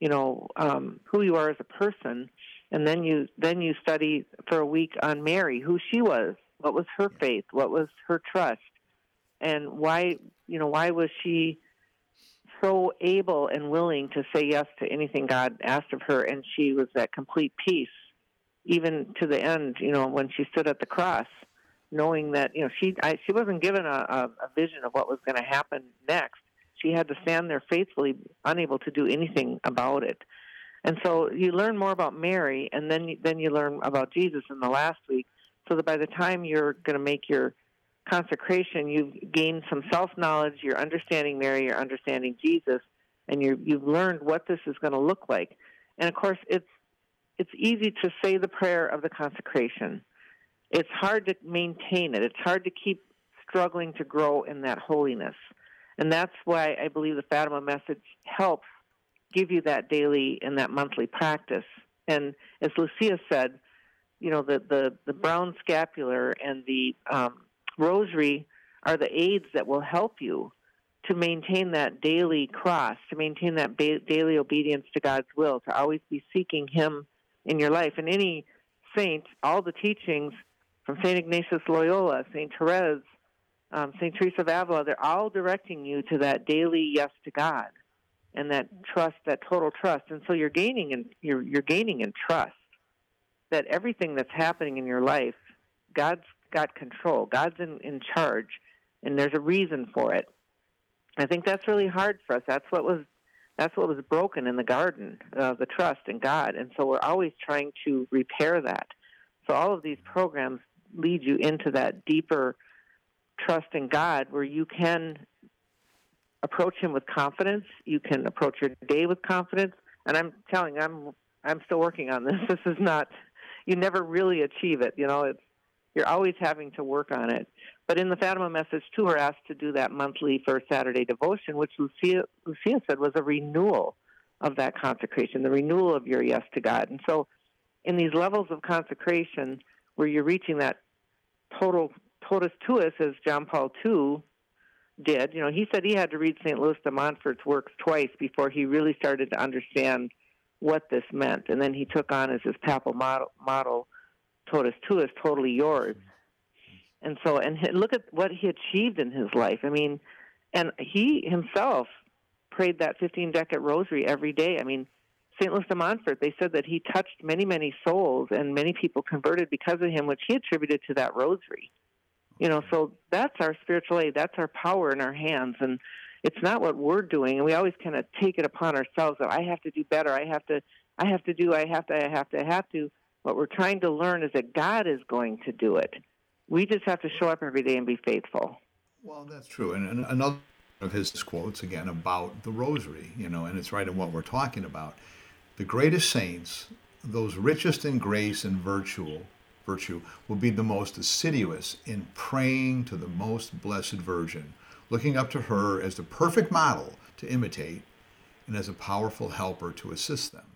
you know um, who you are as a person and then you then you study for a week on Mary who she was what was her faith what was her trust and why you know why was she so able and willing to say yes to anything God asked of her and she was at complete peace even to the end you know when she stood at the cross knowing that you know she I, she wasn't given a, a, a vision of what was going to happen next. She had to stand there faithfully, unable to do anything about it. And so you learn more about Mary, and then then you learn about Jesus in the last week. So that by the time you're going to make your consecration, you've gained some self knowledge. You're understanding Mary. You're understanding Jesus, and you you've learned what this is going to look like. And of course, it's it's easy to say the prayer of the consecration it's hard to maintain it. It's hard to keep struggling to grow in that holiness. And that's why I believe the Fatima message helps give you that daily and that monthly practice. And as Lucia said, you know, the, the, the brown scapular and the um, rosary are the aids that will help you to maintain that daily cross, to maintain that ba- daily obedience to God's will, to always be seeking Him in your life. And any saint, all the teachings from St. Ignatius Loyola, St. Therese, um, St. Teresa of Avila, they're all directing you to that daily yes to God and that trust, that total trust. And so you're gaining in you're you're gaining in trust that everything that's happening in your life, God's got control. God's in, in charge, and there's a reason for it. I think that's really hard for us. That's what was That's what was broken in the garden, uh, the trust in God. And so we're always trying to repair that. So all of these programs lead you into that deeper trust in God where you can approach him with confidence, you can approach your day with confidence. And I'm telling I'm I'm still working on this. <laughs> This is not you never really achieve it, you know, it's you're always having to work on it. But in the Fatima message too, we're asked to do that monthly First Saturday devotion, which Lucia Lucia said was a renewal of that consecration, the renewal of your yes to God. And so in these levels of consecration where you're reaching that total totus tuus as John Paul II did, you know, he said he had to read St. Louis de Montfort's works twice before he really started to understand what this meant. And then he took on as his papal model, model totus is totally yours. And so, and look at what he achieved in his life. I mean, and he himself prayed that 15 decade rosary every day. I mean, St. Louis de Montfort, they said that he touched many, many souls and many people converted because of him, which he attributed to that rosary. You know, so that's our spiritual aid. That's our power in our hands. And it's not what we're doing. And we always kind of take it upon ourselves that I have to do better. I have to, I have to do, I have to, I have to, I have to. What we're trying to learn is that God is going to do it. We just have to show up every day and be faithful. Well, that's true. And, another of his quotes again about the rosary, you know, and it's right in what we're talking about. The greatest saints, those richest in grace and virtue, virtue will be the most assiduous in praying to the most blessed Virgin, looking up to her as the perfect model to imitate and as a powerful helper to assist them.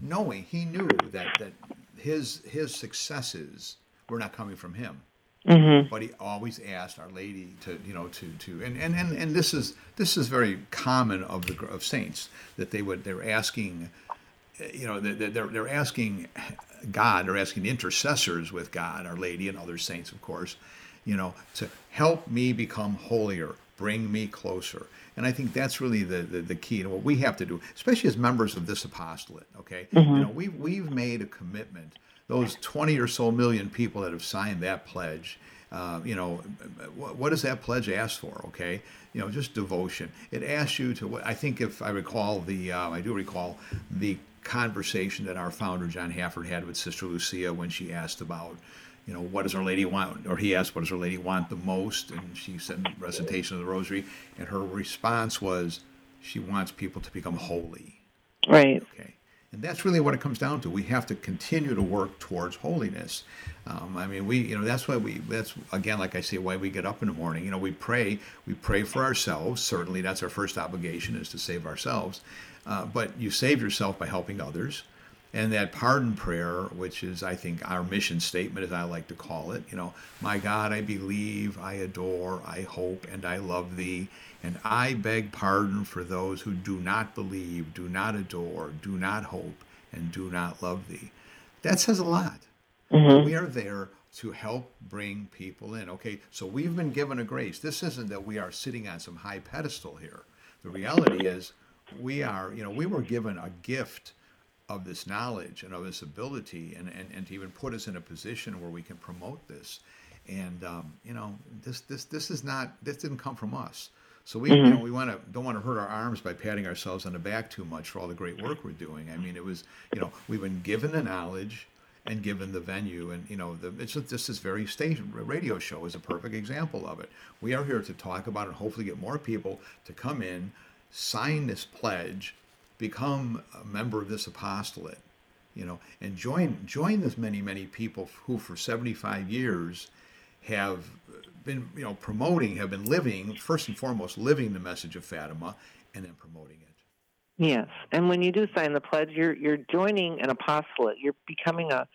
Knowing he knew that, that his, his successes were not coming from him. Mm-hmm. But he always asked Our Lady to, you know, to, to, and, and, and, and this is this is very common of the of saints that they would they're asking, you know, they're they're asking God, they're asking the intercessors with God, Our Lady, and other saints, of course, you know, to help me become holier, bring me closer. And I think that's really the, the, the key to what we have to do, especially as members of this apostolate. Okay, mm-hmm. you know, we we've made a commitment. Those twenty or so million people that have signed that pledge, uh, you know, what, what, does that pledge ask for? Okay, you know, just devotion. It asks you to. I think if I recall the, uh, I do recall the conversation that our founder John Haffert had with Sister Lucia when she asked about, you know, what does Our Lady want, or he asked, what does Our Lady want the most, and she said recitation of the Rosary, and her response was, she wants people to become holy. Right. Okay. And that's really what it comes down to. We have to continue to work towards holiness. Um, I mean, we, you know, that's why we, that's again, like I say, why we get up in the morning. You know, we pray, we pray for ourselves. Certainly, that's our first obligation is to save ourselves. Uh, but you save yourself by helping others. And that pardon prayer, which is, I think, our mission statement, as I like to call it, you know, my God, I believe, I adore, I hope, and I love thee. And I beg pardon for those who do not believe, do not adore, do not hope, and do not love thee. That says a lot. Mm-hmm. We are there to help bring people in. Okay, so we've been given a grace. This isn't that we are sitting on some high pedestal here. The reality is we are, you know, we were given a gift of this knowledge and of this ability and, and, and to even put us in a position where we can promote this. And, um, you know, this, this, this is not, this didn't come from us. So we, mm-hmm. you know, we want to don't want to hurt our arms by patting ourselves on the back too much for all the great work we're doing. I mean, it was, you know, we've been given the knowledge and given the venue, and you know, the, it's just this very station radio show is a perfect example of it. We are here to talk about and hopefully get more people to come in, sign this pledge, become a member of this apostolate, you know, and join join this many many people who for 75 years have been you know promoting, have been living first and foremost living the message of Fatima, and then promoting it. Yes, and when you do sign the pledge, you're you're joining an apostolate. You're becoming a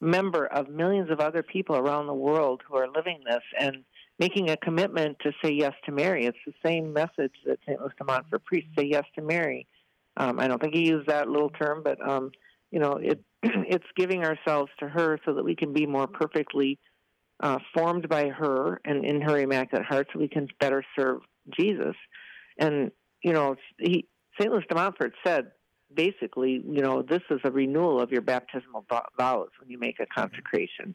member of millions of other people around the world who are living this and making a commitment to say yes to Mary. It's the same message that St. Louis de Montfort priests say yes to Mary. Um, I don't think he used that little term, but, um, you know, it, <clears throat> it's giving ourselves to her so that we can be more perfectly uh, formed by her and in her Immaculate Heart so we can better serve Jesus. And, you know, he, St. Louis de Montfort said, basically, you know, this is a renewal of your baptismal vows when you make a consecration.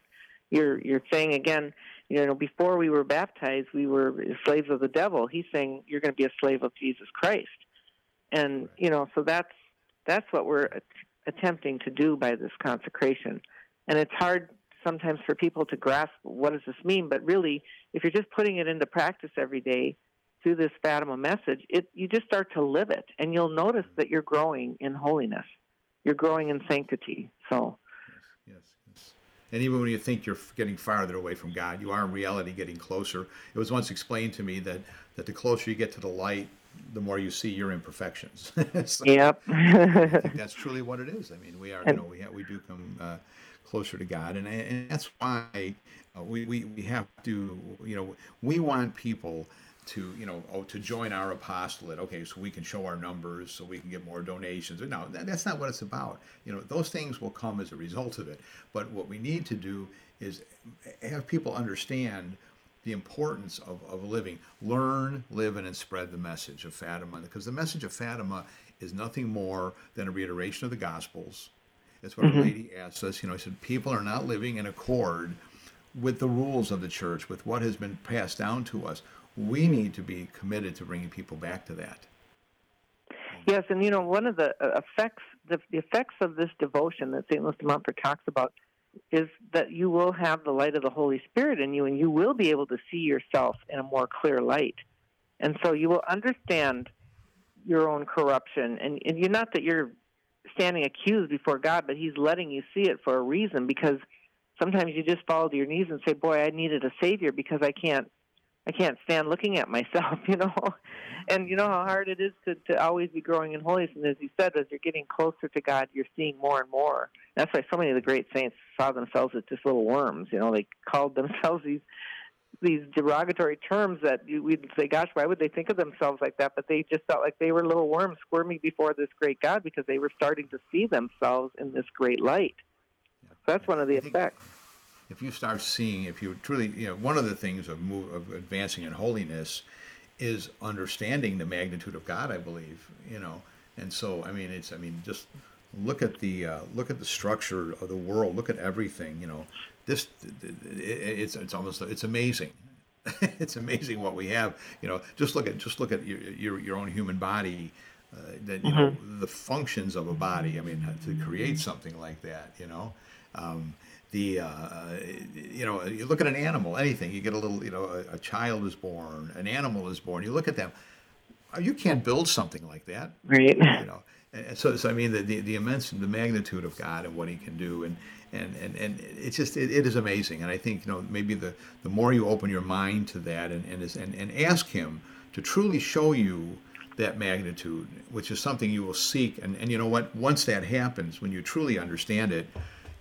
You're, you're saying again, you know, before we were baptized, we were slaves of the devil. He's saying you're going to be a slave of Jesus Christ. And you know, so that's that's what we're attempting to do by this consecration, and it's hard sometimes for people to grasp what does this mean. But really, if you're just putting it into practice every day through this Fatima message, it you just start to live it, and you'll notice mm-hmm. that you're growing in holiness, you're growing in sanctity. So. Yes, yes. And even when you think you're getting farther away from God, you are in reality getting closer. It was once explained to me that, that the closer you get to the light, the more you see your imperfections. <laughs> so yep. I think <laughs> that's truly what it is. I mean, we are, you know, we have, we do come uh, closer to God, and and that's why uh, we, we we have to, you know, we want people to you know oh, to join our apostolate okay so we can show our numbers so we can get more donations no that, that's not what it's about you know those things will come as a result of it but what we need to do is have people understand the importance of, of living learn live and spread the message of fatima because the message of fatima is nothing more than a reiteration of the gospels that's what mm-hmm. our lady asked us you know i said people are not living in accord with the rules of the church with what has been passed down to us we need to be committed to bringing people back to that. Yes, and you know one of the uh, effects, the, the effects of this devotion that Saint Louis de Montfort talks about, is that you will have the light of the Holy Spirit in you, and you will be able to see yourself in a more clear light, and so you will understand your own corruption, and, and you're not that you're standing accused before God, but He's letting you see it for a reason because sometimes you just fall to your knees and say, "Boy, I needed a Savior because I can't I can't stand looking at myself, <laughs> you know. And you know how hard it is to, to always be growing in holiness. And as you said, as you're getting closer to God, you're seeing more and more. That's why so many of the great saints saw themselves as just little worms. You know, they called themselves <laughs> these these derogatory terms that you, we'd say, "Gosh, why would they think of themselves like that?" But they just felt like they were little worms squirming before this great God because they were starting to see themselves in this great light. So that's one of the effects if you start seeing, if you truly, you know, one of the things of, move, of advancing in holiness is understanding the magnitude of God. I believe, you know, and so I mean, it's, I mean, just look at the uh, look at the structure of the world. Look at everything. You know, this it's it's almost it's amazing. <laughs> it's amazing what we have. You know, just look at just look at your your, your own human body. Uh, that you mm-hmm. know the functions of a body. I mean, to create something like that, you know. Um, the uh, you know you look at an animal anything you get a little you know a, a, child is born an animal is born you look at them uh, you can't build something like that. Right. You know and so, so i mean the, the, the immense the magnitude of god and what he can do and and and, and it's just it, it is amazing. And i think you know maybe the the more you open your mind to that and and, and, and ask him to truly show you that magnitude which is something you will seek. And, and you know what? Once that happens when you truly understand it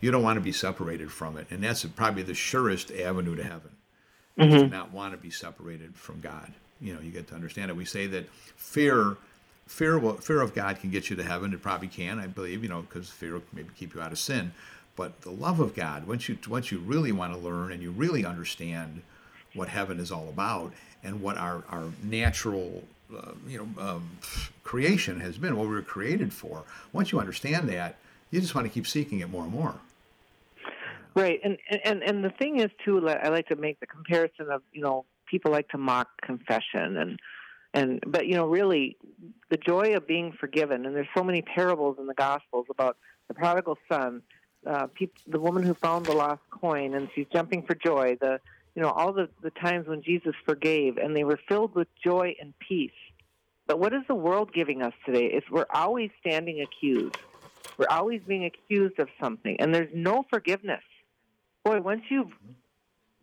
you don't want to be separated from it. And that's probably the surest avenue to heaven. Mm-hmm. To not want to be separated from God. You know, you get to understand it. We say that fear, fear, will, fear of God can get you to heaven. It probably can, I believe. You know, because fear will maybe keep you out of sin. But the love of God, once you once you really want to learn and you really understand what heaven is all about and what our our natural uh, you know um, creation has been, what we were created for. Once you understand that, you just want to keep seeking it more and more. Right, and and and the thing is too, I like to make the comparison of you know people like to mock confession and and but you know really the joy of being forgiven and there's so many parables in the gospels about the prodigal son uh people, the woman who found the lost coin and she's jumping for joy the you know all the the times when jesus forgave and they were filled with joy and peace. But what is the world giving us today? Is we're always standing accused. We're always being accused of something and there's no forgiveness boy, once you've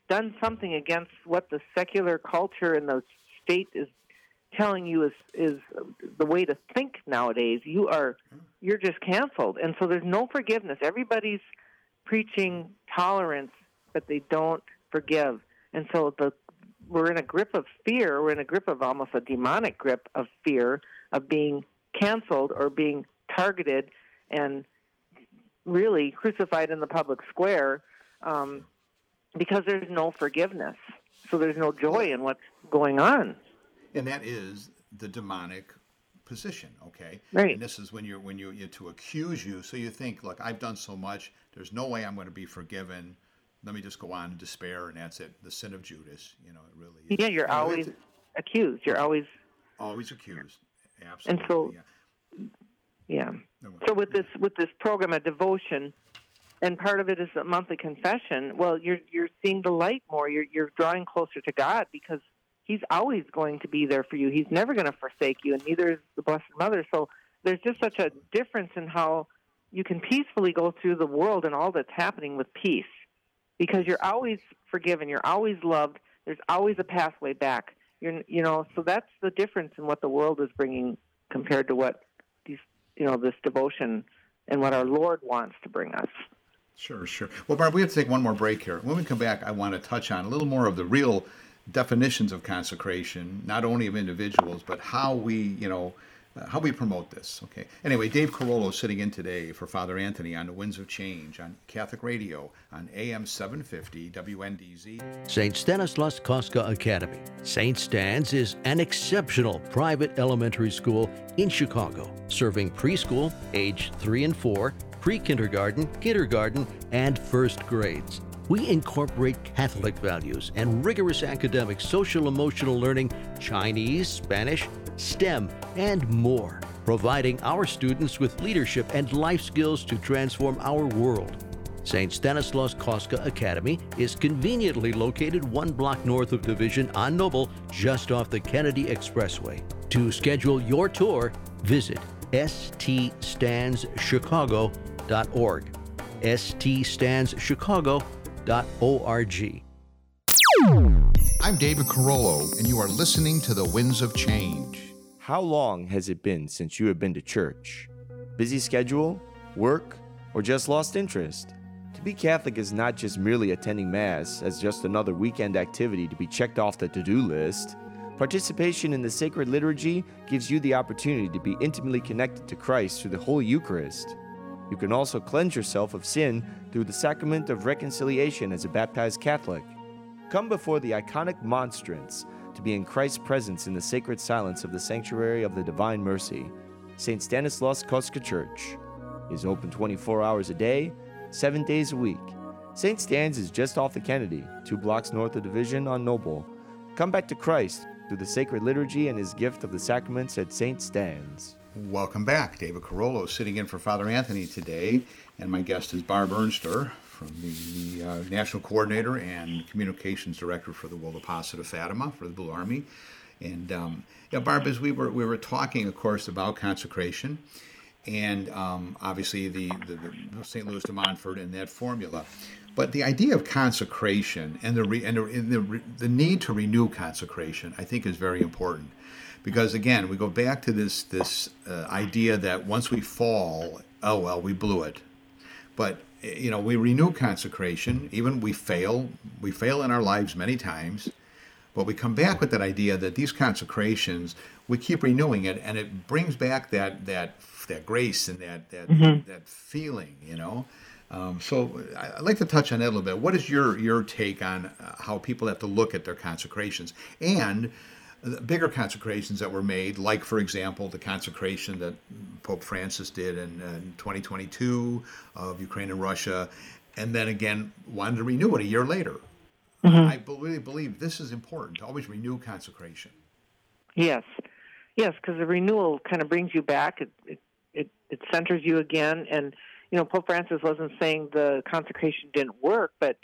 done something against what the secular culture and the state is telling you is is the way to think nowadays, you are you're just canceled. And so there's no forgiveness. Everybody's preaching tolerance, but they don't forgive. And so the we're in a grip of fear. We're in a grip of almost a demonic grip of fear of being canceled or being targeted and really crucified in the public square um, because there's no forgiveness. So there's no joy in what's going on. And that is the demonic position, okay? Right. And this is when you're when you you to accuse you. So you think, look, I've done so much. There's no way I'm going to be forgiven. Let me just go on in despair, and that's it. The sin of Judas. You know, it really. Is. Yeah, you're always accused. You're always always accused. Absolutely. And so, yeah. Yeah. So with this with this program, of devotion, and part of it is a monthly confession. Well, you're you're seeing the light more. You're you're drawing closer to God because He's always going to be there for you. He's never going to forsake you, and neither is the Blessed Mother. So there's just such a difference in how you can peacefully go through the world and all that's happening with peace because you're always forgiven, you're always loved. There's always a pathway back. You're you know, so that's the difference in what the world is bringing compared to what these you know this devotion and what our Lord wants to bring us. Sure, sure. Well, Barb, we have to take one more break here. When we come back, I want to touch on a little more of the real definitions of consecration, not only of individuals, but how we, you know, uh, how we promote this. Okay. Anyway, Dave Carollo sitting in today for Father Anthony on the Winds of Change on Catholic Radio on AM 750 WNDZ. St. Stanislaus Kostka Academy. St. Stan's is an exceptional private elementary school in Chicago, serving preschool, age 3 and 4, pre kindergarten, kindergarten, and first grades. We incorporate Catholic values and rigorous academic social emotional learning, Chinese, Spanish, STEM, and more, providing our students with leadership and life skills to transform our world. St. Stanislaus Kostka Academy is conveniently located one block north of Division on Noble, just off the Kennedy Expressway. To schedule your tour, visit ststanschicago.org. ststanschicago.org. I'm David Carollo, and you are listening to the Winds of Change. How long has it been since you have been to church? Busy schedule, work, or just lost interest? To be Catholic is not just merely attending Mass as just another weekend activity to be checked off the to do list. Participation in the sacred liturgy gives you the opportunity to be intimately connected to Christ through the Holy Eucharist. You can also cleanse yourself of sin through the sacrament of reconciliation as a baptized Catholic. Come before the iconic monstrance to be in Christ's presence in the sacred silence of the sanctuary of the Divine Mercy. St. Stanislaus Kostka Church is open 24 hours a day, 7 days a week. St. Stan's is just off the Kennedy, two blocks north of Division on Noble. Come back to Christ through the sacred liturgy and his gift of the sacraments at St. Stan's. Welcome back. David Carollo sitting in for Father Anthony today, and my guest is Barb Ernster from the, the uh, National Coordinator and Communications Director for the World Apostolate of Fatima for the Blue Army. And um, yeah, Barb, as we were we were talking, of course, about consecration, and um, obviously the, the, the St. Louis de Montfort and that formula, but the idea of consecration and the re, and the, and the the need to renew consecration, I think, is very important, because again, we go back to this this uh, idea that once we fall, oh well, we blew it, but you know, we renew consecration, even we fail, we fail in our lives many times, but we come back with that idea that these consecrations, we keep renewing it, and it brings back that that that grace and that that mm-hmm. that feeling, you know. Um, so I'd like to touch on that a little bit. What is your your take on uh, how people have to look at their consecrations and bigger consecrations that were made, like, for example, the consecration that Pope Francis did in, in 2022 of Ukraine and Russia, and then again wanted to renew it a year later. Mm-hmm. I really believe this is important to always renew consecration. Yes, yes, because the renewal kind of brings you back. It, it it it centers you again, and you know Pope Francis wasn't saying the consecration didn't work, but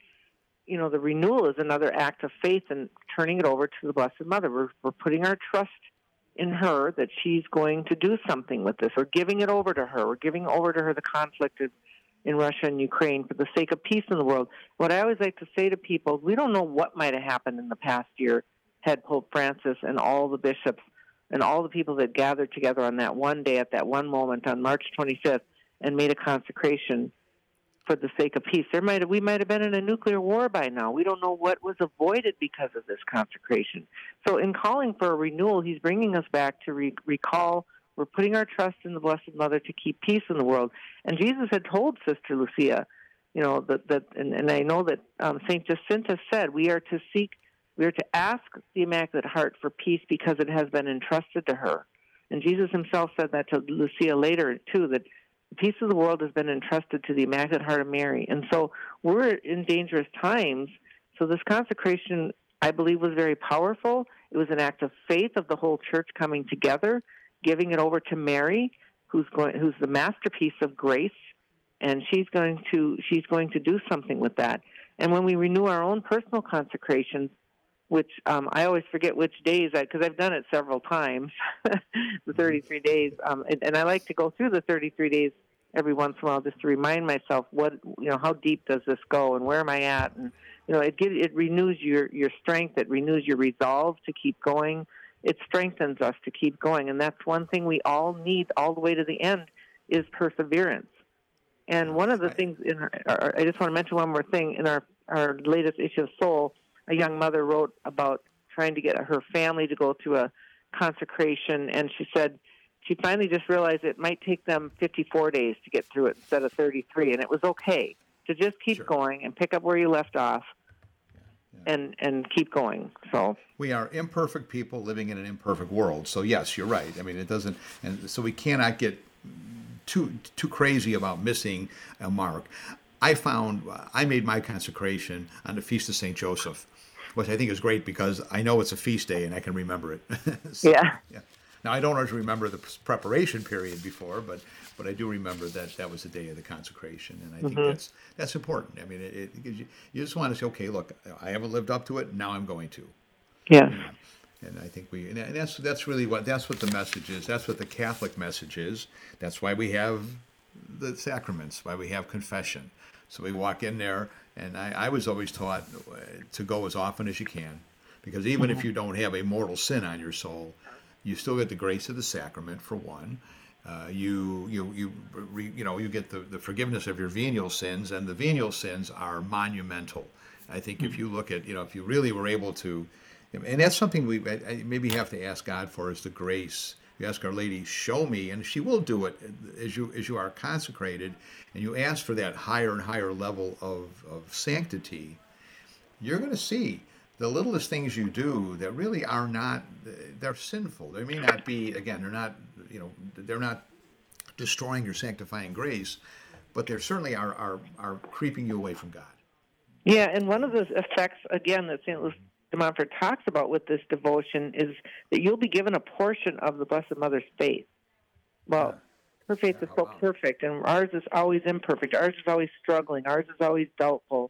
you know, the renewal is another act of faith and turning it over to the Blessed Mother. We're, we're putting our trust in her that she's going to do something with this. We're giving it over to her. We're giving over to her the conflict in Russia and Ukraine for the sake of peace in the world. What I always like to say to people, we don't know what might have happened in the past year had Pope Francis and all the bishops and all the people that gathered together on that one day at that one moment on March 25th and made a consecration for the sake of peace. There might have, we might have been in a nuclear war by now. We don't know what was avoided because of this consecration. So, in calling for a renewal, he's bringing us back to re- recall we're putting our trust in the Blessed Mother to keep peace in the world. And Jesus had told Sister Lucia, you know, that, that and, and I know that um, Saint Jacinta said we are to seek, we are to ask the Immaculate Heart for peace because it has been entrusted to her. And Jesus himself said that to Lucia later too, that peace of the world has been entrusted to the Immaculate Heart of Mary. And so we're in dangerous times. So this consecration, I believe, was very powerful. It was an act of faith of the whole church coming together, giving it over to Mary, who's going who's the masterpiece of grace and she's going to she's going to do something with that. And when we renew our own personal consecrations, which um, I always forget which days because I've done it several times, <laughs> the 33 days, um, and, and I like to go through the 33 days every once in a while just to remind myself what you know how deep does this go and where am I at? And you know it get, it renews your your strength it renews your resolve to keep going. It strengthens us to keep going and that's one thing we all need all the way to the end is perseverance. And one of the things in our, I just want to mention one more thing in our our latest issue of Soul, a young mother wrote about trying to get her family to go through a consecration, and she said she finally just realized it might take them 54 days to get through it instead of 33, and it was okay to just keep Sure. going and pick up where you left off, and and keep going. So We are imperfect people living in an imperfect world. So yes, you're right. I mean, it doesn't, and so we cannot get too too crazy about missing a mark. I found uh, I made my consecration on the feast of Saint Joseph, which I think is great because I know it's a feast day and I can remember it. <laughs> So, yeah, yeah. Now I don't always remember the preparation period before, but but I do remember that that was the day of the consecration, and I think mm-hmm. that's that's important. I mean, it, it you you just want to say, okay, look, I haven't lived up to it. Now I'm going to. yes, And I think we, and that's that's really what that's what the message is. That's what the Catholic message is. That's why we have the sacraments. Why we have confession. So we walk in there, and I, I was always taught uh, to go as often as you can, because even if you don't have a mortal sin on your soul, you still get the grace of the sacrament for one. Uh, you you you you know you get the, the forgiveness of your venial sins, and the venial sins are monumental. I think if you look at you know if you really were able to, and that's something we I, I maybe have to ask God for is the grace. You ask Our Lady, show me, and she will do it as you as you are consecrated, and you ask for that higher and higher level of, of sanctity you're going to see the littlest things you do that really are not they're sinful they may not be again they're not you know they're not destroying your sanctifying grace but they certainly are, are are creeping you away from god Yeah, and one of the effects, again, that St. Louis de Montfort talks about with this devotion is that you'll be given a portion of the Blessed Mother's faith. Well, her faith is so perfect, and ours is always imperfect. Ours is always struggling. Ours is always doubtful.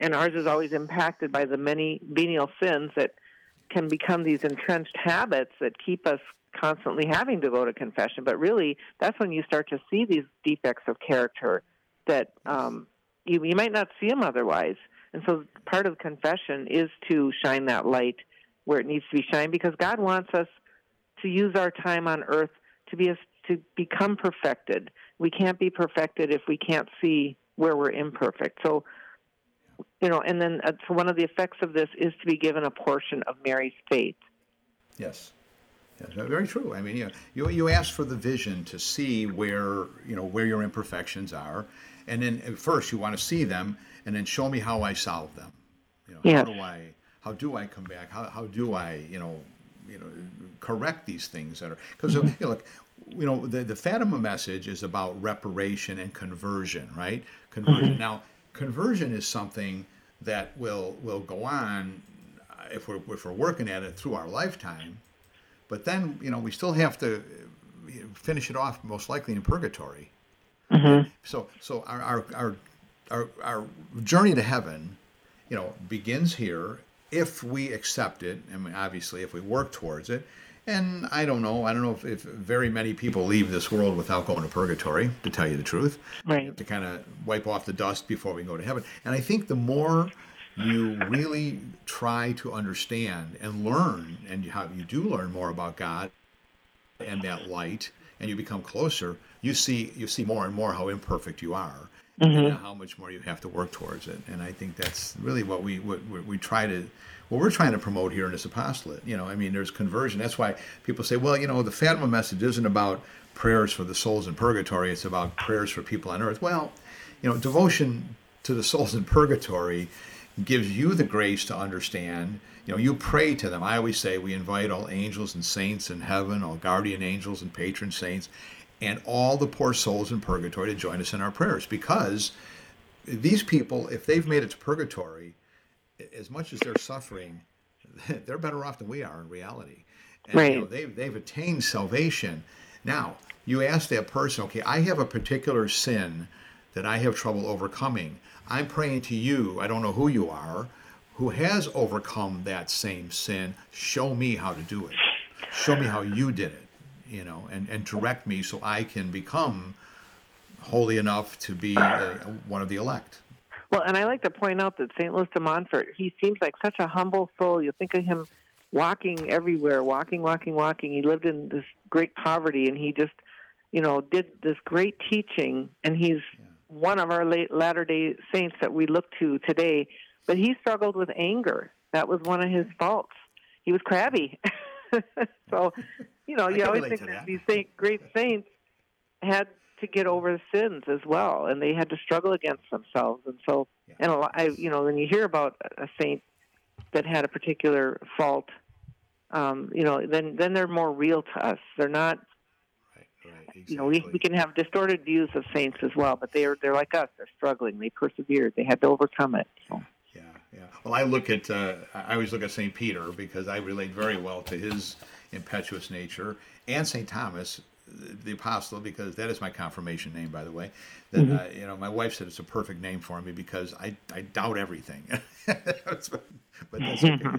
And ours is always impacted by the many venial sins that can become these entrenched habits that keep us constantly having to go to confession. But really, that's when you start to see these defects of character that um, you, you might not see them otherwise. And so part of confession is to shine that light where it needs to be shined because God wants us to use our time on earth to be to become perfected. We can't be perfected if we can't see where we're imperfect. So you know, and then uh, so one of the effects of this is to be given a portion of Mary's faith. yes very true. I mean, you, know, you you ask for the vision to see where you know where your imperfections are, and then at first you want to see them, and then show me how I solve them. You know, Yes. how do I how do I come back? How how do I you know you know correct these things that are because you know, look you know the the Fatima message is about reparation and conversion, right? Conversion. Now, conversion is something that will will go on uh, if we're if we're working at it through our lifetime. But then, you know, we still have to uh, finish it off most likely in purgatory. So, so our, our, our, our, our journey to heaven, you know, begins here if we accept it. Mean, obviously, if we work towards it. And I don't know. I don't know if, if very many people leave this world without going to purgatory, to tell you the truth. Right. To kind of wipe off the dust before we go to heaven. And I think the more you really try to understand and learn, and how you do learn more about God and that light, and you become closer, you see you see more and more how imperfect you are, and mm-hmm. how much more you have to work towards it. And I think that's really what we what, we- we try to what we're trying to promote here in this apostolate. You know, I mean, there's conversion. That's why people say, well, you know, the Fatima message isn't about prayers for the souls in purgatory. It's about prayers for people on earth. Well, you know, devotion to the <laughs> souls in purgatory gives you the grace to understand. You know, you pray to them. I always say we invite all angels and saints in heaven, all guardian angels and patron saints, and all the poor souls in purgatory to join us in our prayers because these people, if they've made it to purgatory, as much as they're suffering, <laughs> they're better off than we are in reality. And, You know, Right. they've, they've attained salvation. Now, you ask that person, okay, I have a particular sin that I have trouble overcoming. I'm praying to you, I don't know who you are, who has overcome that same sin. Show me how to do it. Show me how you did it, you know, and, and direct me so I can become holy enough to be uh, one of the elect. Well, and I like to point out that St. Louis de Montfort, he seems like such a humble soul. You think of him walking everywhere, walking, walking, walking. He lived in this great poverty, and he just, you know, did this great teaching. And he's yeah. one of our late Latter Day Saints that we look to today. But he struggled with anger. That was one of his faults. He was crabby. <laughs> so, you know, you always think that, that these saint, great saints had to get over the sins as well, and they had to struggle against themselves. And so, yeah. and a lot, I, you know, when you hear about a saint that had a particular fault, um, you know, then then they're more real to us. They're not. Right, right, exactly. You know, we, we can have distorted views of saints as well, but they're they're like us. They're struggling. They persevered. They had to overcome it. So. Yeah, yeah. Well, I look at uh, I always look at Saint Peter because I relate very well to his impetuous nature, and Saint Thomas, the apostle because that is my confirmation name by the way that mm-hmm. uh, you know my wife said it's a perfect name for me because i, I doubt everything <laughs> but, that's okay you know?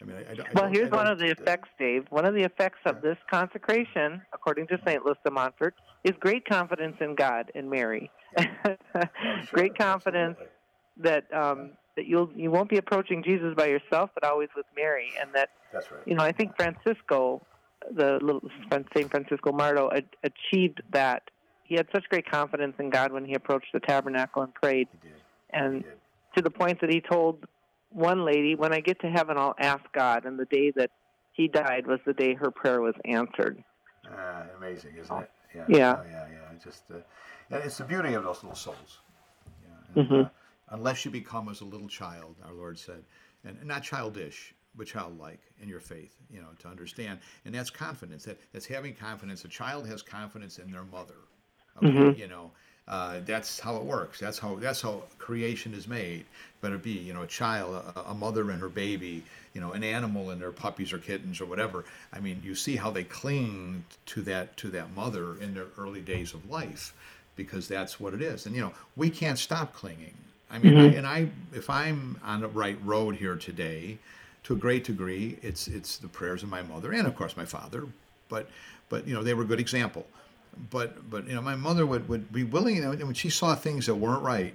I mean, I, I well here's one of the effects dave one of the effects of this consecration according to st louis de montfort is great confidence in god and mary <laughs> oh, sure. great confidence Absolutely. that um, that you'll you won't be approaching jesus by yourself but always with mary and that that's right you know i think francisco the little Saint Francisco Marto achieved that. He had such great confidence in God when he approached the tabernacle and prayed, and to the point that he told one lady, "When I get to heaven, I'll ask God." And the day that he died was the day her prayer was answered. Uh, amazing, isn't it? Yeah, yeah, oh, yeah. yeah. Just uh, it's the beauty of those little souls. Yeah. And, mm-hmm. uh, unless you become as a little child, our Lord said, and not childish, but childlike in your faith, you know, to understand. And that's confidence. That that's having confidence. A child has confidence in their mother. Okay, mm-hmm. you know, uh, that's how it works. That's how that's how creation is made. But it be you know a child, a, a, mother and her baby, you know, an animal and their puppies or kittens or whatever. I mean, you see how they cling to that to that mother in their early days of life, because that's what it is. And you know, we can't stop clinging. I mean, mm-hmm. I, and I if I'm on the right road here today, to a great degree, it's it's the prayers of my mother and of course my father, but but you know they were a good example. But but you know my mother would, would be willing. You know, when she saw things that weren't right,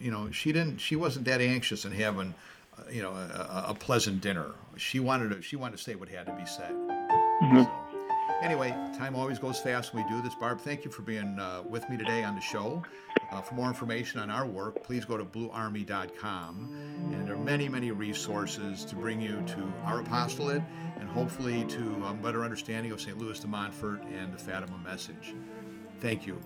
you know she didn't she wasn't that anxious in having uh, you know a, a, pleasant dinner. She wanted to she wanted to say what had to be said. Mm-hmm. So, anyway, time always goes fast when we do this. Barb, thank you for being uh, with me today on the show. Uh, for more information on our work, please go to bluearmy.com. And there are many, many resources to bring you to our apostolate and hopefully to a better understanding of St. Louis de Montfort and the Fatima message. Thank you.